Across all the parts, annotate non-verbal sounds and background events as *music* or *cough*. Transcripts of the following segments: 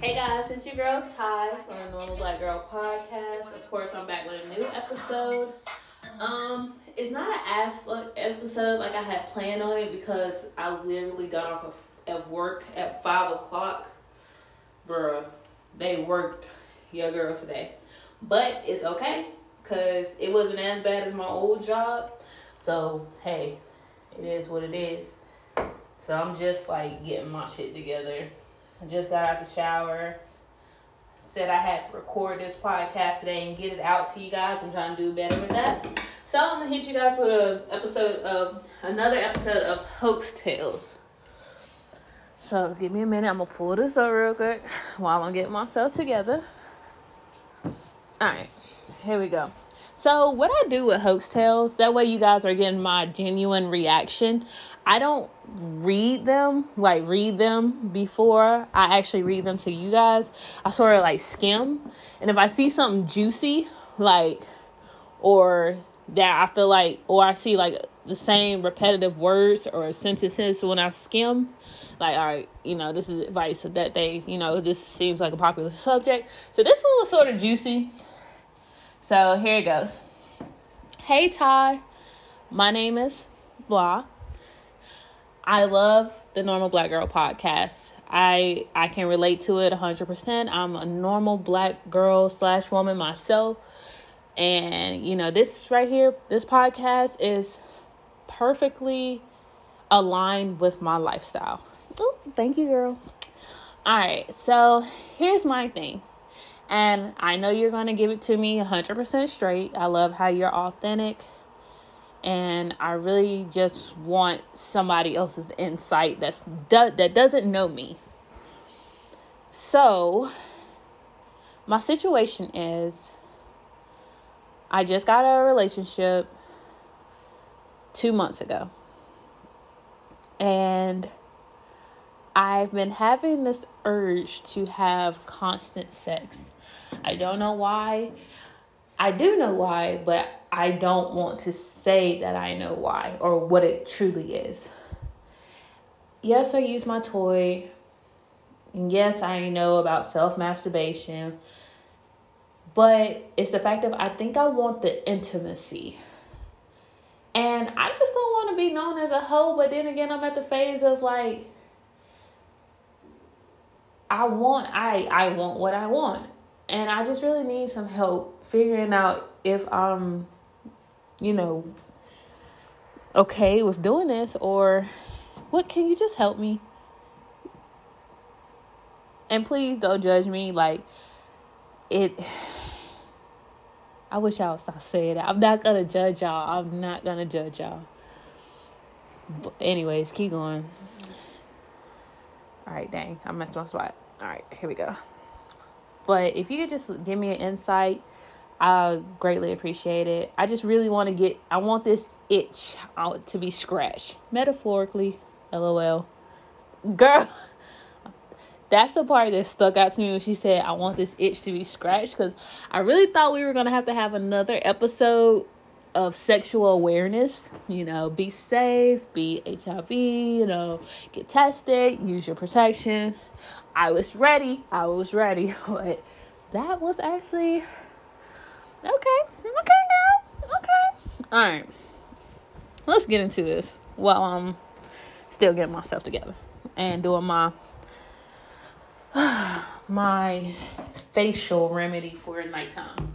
Hey guys, it's your girl Ty from the Normal Black Girl Podcast. Of course, I'm back with a new episode. Um, it's not an ass fuck episode like I had planned on it because I literally got off of, of work at five o'clock. Bruh, they worked your girl today, but it's okay because it wasn't as bad as my old job. So hey, it is what it is. So I'm just like getting my shit together. I just got out the shower. Said I had to record this podcast today and get it out to you guys. I'm trying to do better with that. So I'm gonna hit you guys with a episode of another episode of Heaux Tales. So give me a minute. I'm gonna pull this up real quick while I'm getting myself together. All right, here we go. So what I do with Heaux Tales, that way you guys are getting my genuine reaction. I don't read them, like read them before I actually read them to you guys. I sort of like skim. And if I see something juicy, like, or that I feel like, or I see like the same repetitive words or sentences when I skim, like, all right, you know, this is advice that they, you know, this seems like a popular subject. So this one was sort of juicy. So here it goes. Hey Ty, my name is blah. I love the Normal Black Girl podcast. I I can relate to it 100%. I'm a normal black girl slash woman myself. And, you know, this right here, this podcast is perfectly aligned with my lifestyle. Oh, thank you, girl. All right, so here's my thing. And I know you're going to give it to me 100% straight. I love how you're authentic and I really just want somebody else's insight that's that doesn't know me. So, my situation is I just got a relationship 2 months ago. And I've been having this urge to have constant sex. I don't know why. I do know why, but I don't want to say that I know why or what it truly is. Yes, I use my toy. And yes, I know about self masturbation. But it's the fact of I think I want the intimacy. And I just don't want to be known as a hoe, but then again I'm at the phase of like I want I I want what I want. And I just really need some help figuring out if I'm you know, okay with doing this or what can you just help me? And please don't judge me like it *sighs* I wish I would stop saying that. I'm not gonna judge y'all. I'm not gonna judge y'all. But anyways, keep going. Alright, dang, I messed my spot. Alright, here we go. But if you could just give me an insight I greatly appreciate it. I just really want to get, I want this itch out to be scratched. Metaphorically, lol. Girl, *laughs* that's the part that stuck out to me when she said, I want this itch to be scratched. Because I really thought we were going to have to have another episode of sexual awareness. You know, be safe, be HIV, you know, get tested, use your protection. I was ready. I was ready. *laughs* But that was actually Okay. Okay, girl. Okay. All right. Let's get into this while I'm still getting myself together and doing my *sighs* my facial remedy for nighttime.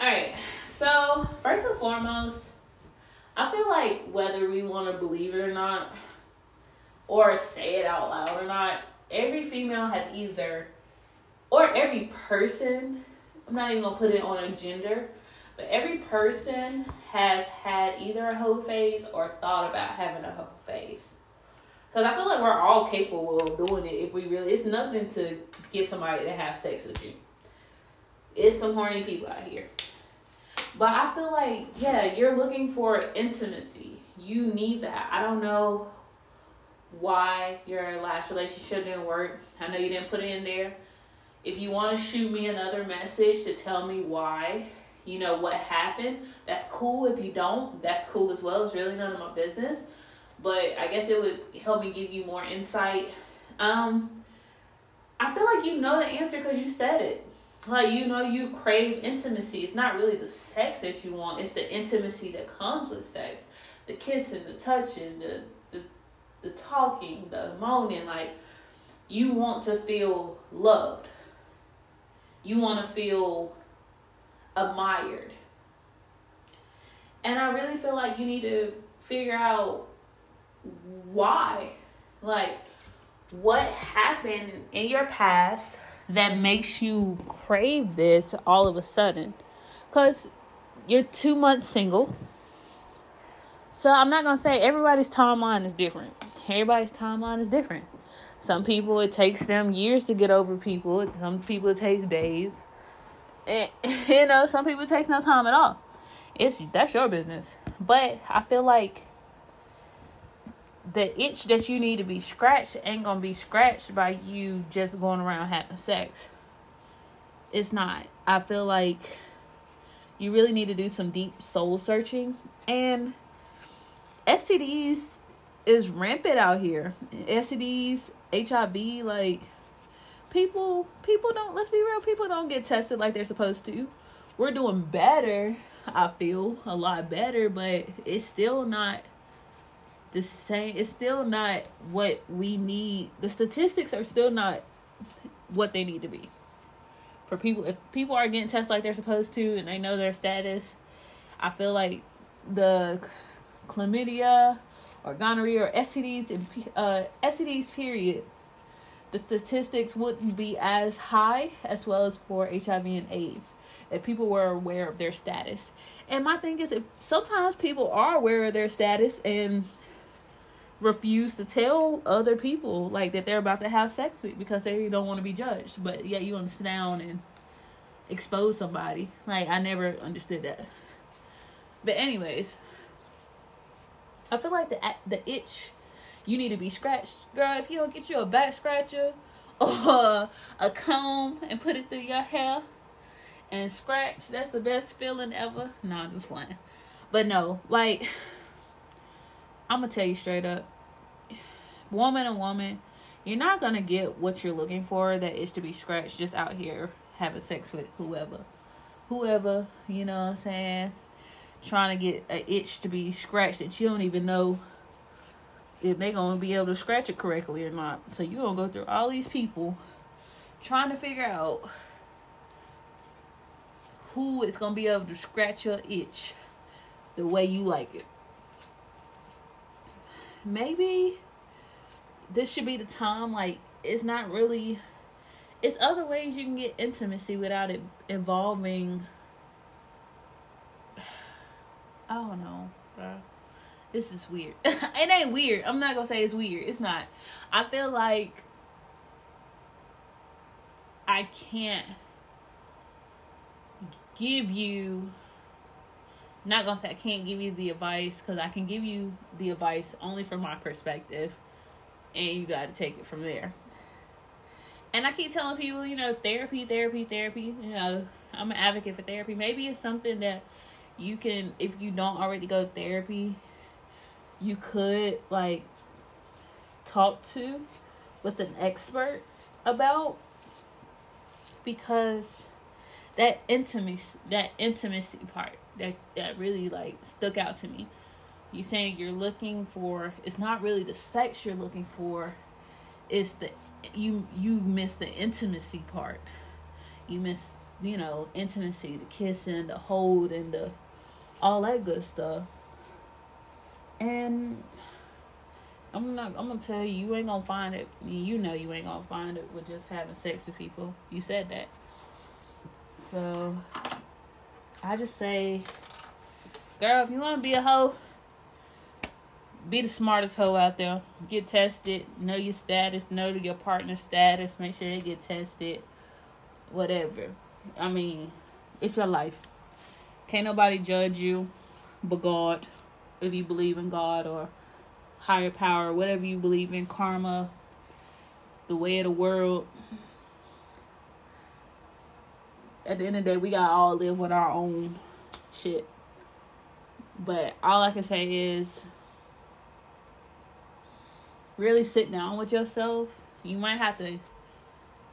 All right. So, first and foremost, I feel like whether we want to believe it or not or say it out loud or not, every female has either or every person I'm not even gonna put it on a gender, but every person has had either a hoe phase or thought about having a hoe phase. Cause I feel like we're all capable of doing it if we really. It's nothing to get somebody to have sex with you. It's some horny people out here. But I feel like yeah, you're looking for intimacy. You need that. I don't know why your last relationship didn't work. I know you didn't put it in there. If you want to shoot me another message to tell me why, you know, what happened, that's cool. If you don't, that's cool as well. It's really none of my business. But I guess it would help me give you more insight. Um, I feel like you know the answer because you said it. Like you know you crave intimacy. It's not really the sex that you want. It's the intimacy that comes with sex. The kissing, the touching, the the, the talking, the moaning. Like you want to feel loved. You want to feel admired. And I really feel like you need to figure out why. Like what happened in your past that makes you crave this all of a sudden. Because you're two months single. So I'm not going to say everybody's timeline is different. Everybody's timeline is different. Some people, it takes them years to get over people. Some people, it takes days. And, *laughs* you know, some people, it takes no time at all. It's That's your business. But I feel like the itch that you need to be scratched ain't gonna be scratched by you just going around having sex. It's not. I feel like you really need to do some deep soul searching and STDs is rampant out here. STDs, HIV, like people people don't let's be real, people don't get tested like they're supposed to. We're doing better, I feel, a lot better, but it's still not the same it's still not what we need the statistics are still not what they need to be for people if people are getting tested like they're supposed to and they know their status i feel like the chlamydia or gonorrhea or stds uh, stds period the statistics wouldn't be as high as well as for hiv and aids if people were aware of their status and my thing is if sometimes people are aware of their status and refuse to tell other people like that they're about to have sex with because they don't want to be judged. But yet you want to sit down and expose somebody. Like I never understood that. But anyways, I feel like the the itch you need to be scratched, girl. If you don't get you a back scratcher or a comb and put it through your hair and scratch, that's the best feeling ever. No, I'm just playing. But no, like I'm gonna tell you straight up, woman and woman, you're not gonna get what you're looking for. That is to be scratched just out here having sex with whoever, whoever. You know what I'm saying? Trying to get an itch to be scratched that you don't even know if they're gonna be able to scratch it correctly or not. So you're gonna go through all these people trying to figure out who is gonna be able to scratch your itch the way you like it maybe this should be the time like it's not really it's other ways you can get intimacy without it involving I don't know, bro. This is weird. *laughs* it ain't weird. I'm not gonna say it's weird. It's not. I feel like I can't give you not gonna say I can't give you the advice because I can give you the advice only from my perspective, and you got to take it from there. And I keep telling people, you know, therapy, therapy, therapy. You know, I'm an advocate for therapy. Maybe it's something that you can, if you don't already go to therapy, you could like talk to with an expert about because that intimacy that intimacy part that that really like stuck out to me. You saying you're looking for it's not really the sex you're looking for, it's the you you miss the intimacy part. You miss you know intimacy, the kissing, the hold, and the all that good stuff. And I'm not. I'm gonna tell you, you ain't gonna find it. You know, you ain't gonna find it with just having sex with people. You said that. So I just say, girl, if you want to be a hoe, be the smartest hoe out there. Get tested. Know your status. Know your partner's status. Make sure they get tested. Whatever. I mean, it's your life. Can't nobody judge you but God. If you believe in God or higher power, whatever you believe in, karma, the way of the world at the end of the day, we gotta all live with our own shit. But all I can say is really sit down with yourself. You might have to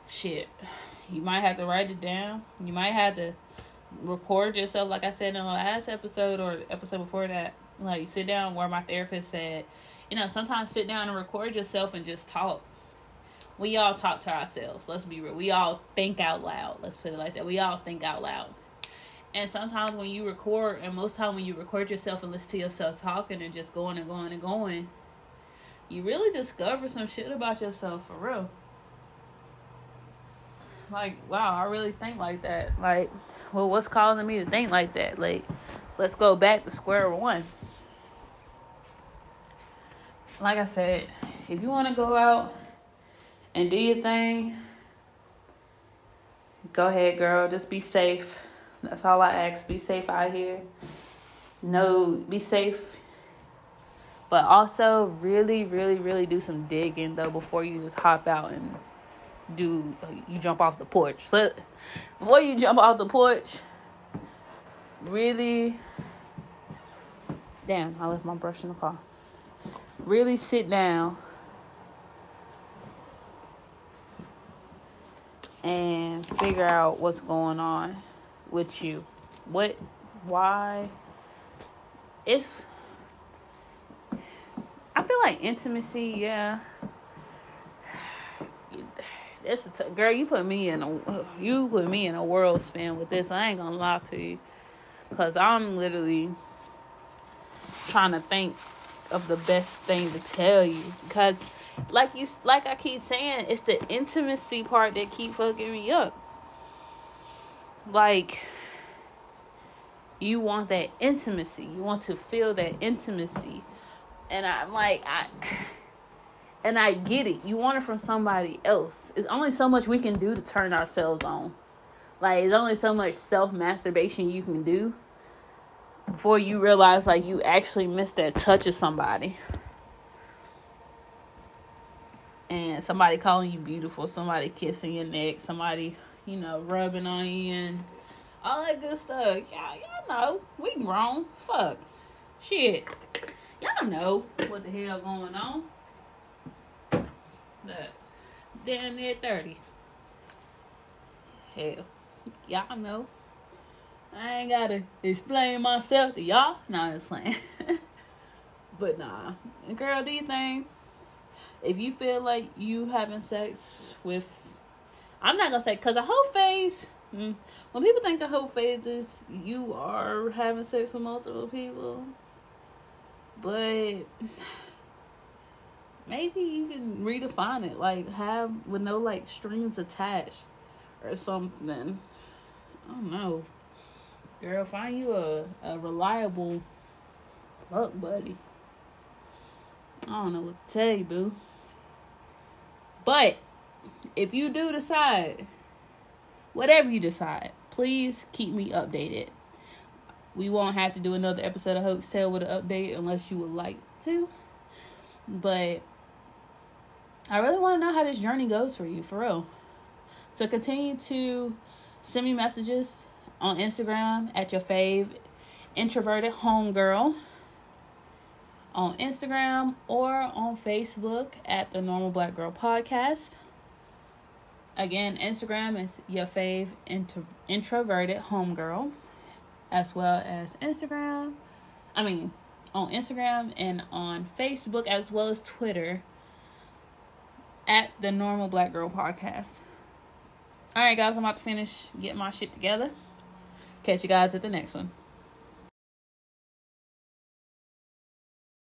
shit, you might have to write it down. You might have to record yourself, like I said in the last episode or episode before that. Like sit down where my therapist said, you know, sometimes sit down and record yourself and just talk. We all talk to ourselves. Let's be real. We all think out loud. Let's put it like that. We all think out loud. And sometimes when you record, and most time when you record yourself and listen to yourself talking and just going and going and going, you really discover some shit about yourself for real. Like, wow, I really think like that. Like, well, what's causing me to think like that? Like, let's go back to square one. Like I said, if you want to go out and do your thing, go ahead, girl. Just be safe. That's all I ask. Be safe out here. No, be safe. But also, really, really, really do some digging though before you just hop out and do. Uh, you jump off the porch. So before you jump off the porch, really. Damn, I left my brush in the car. Really sit down and figure out what's going on with you. What, why? It's, I feel like intimacy, yeah. That's girl. You put me in a, you put me in a world spin with this. I ain't gonna lie to you, cause I'm literally trying to think of the best thing to tell you. Because, like you, like I keep saying, it's the intimacy part that keep fucking me up like you want that intimacy. You want to feel that intimacy. And I'm like, I and I get it. You want it from somebody else. It's only so much we can do to turn ourselves on. Like it's only so much self masturbation you can do before you realize like you actually missed that touch of somebody. And somebody calling you beautiful, somebody kissing your neck, somebody you know, rubbing on you and all that good stuff. Y'all, y'all know we grown. Fuck, shit. Y'all know what the hell going on. Damn near thirty. Hell, y'all know. I ain't gotta explain myself to y'all. Nah, I'm just playing. *laughs* but nah, girl, do you think if you feel like you having sex with I'm not gonna say because a whole phase. Mm, when people think a whole phase is you are having sex with multiple people, but maybe you can redefine it, like have with no like strings attached or something. I don't know, girl. Find you a a reliable fuck buddy. I don't know what to tell you, boo. But if you do decide, whatever you decide, please keep me updated. We won't have to do another episode of Heaux Tale with an update unless you would like to. But I really want to know how this journey goes for you, for real. So continue to send me messages on Instagram at your fave introverted homegirl on Instagram or on Facebook at the Normal Black Girl Podcast. Again, Instagram is your fave intro- introverted homegirl, as well as Instagram. I mean, on Instagram and on Facebook, as well as Twitter, at the Normal Black Girl Podcast. All right, guys, I'm about to finish getting my shit together. Catch you guys at the next one.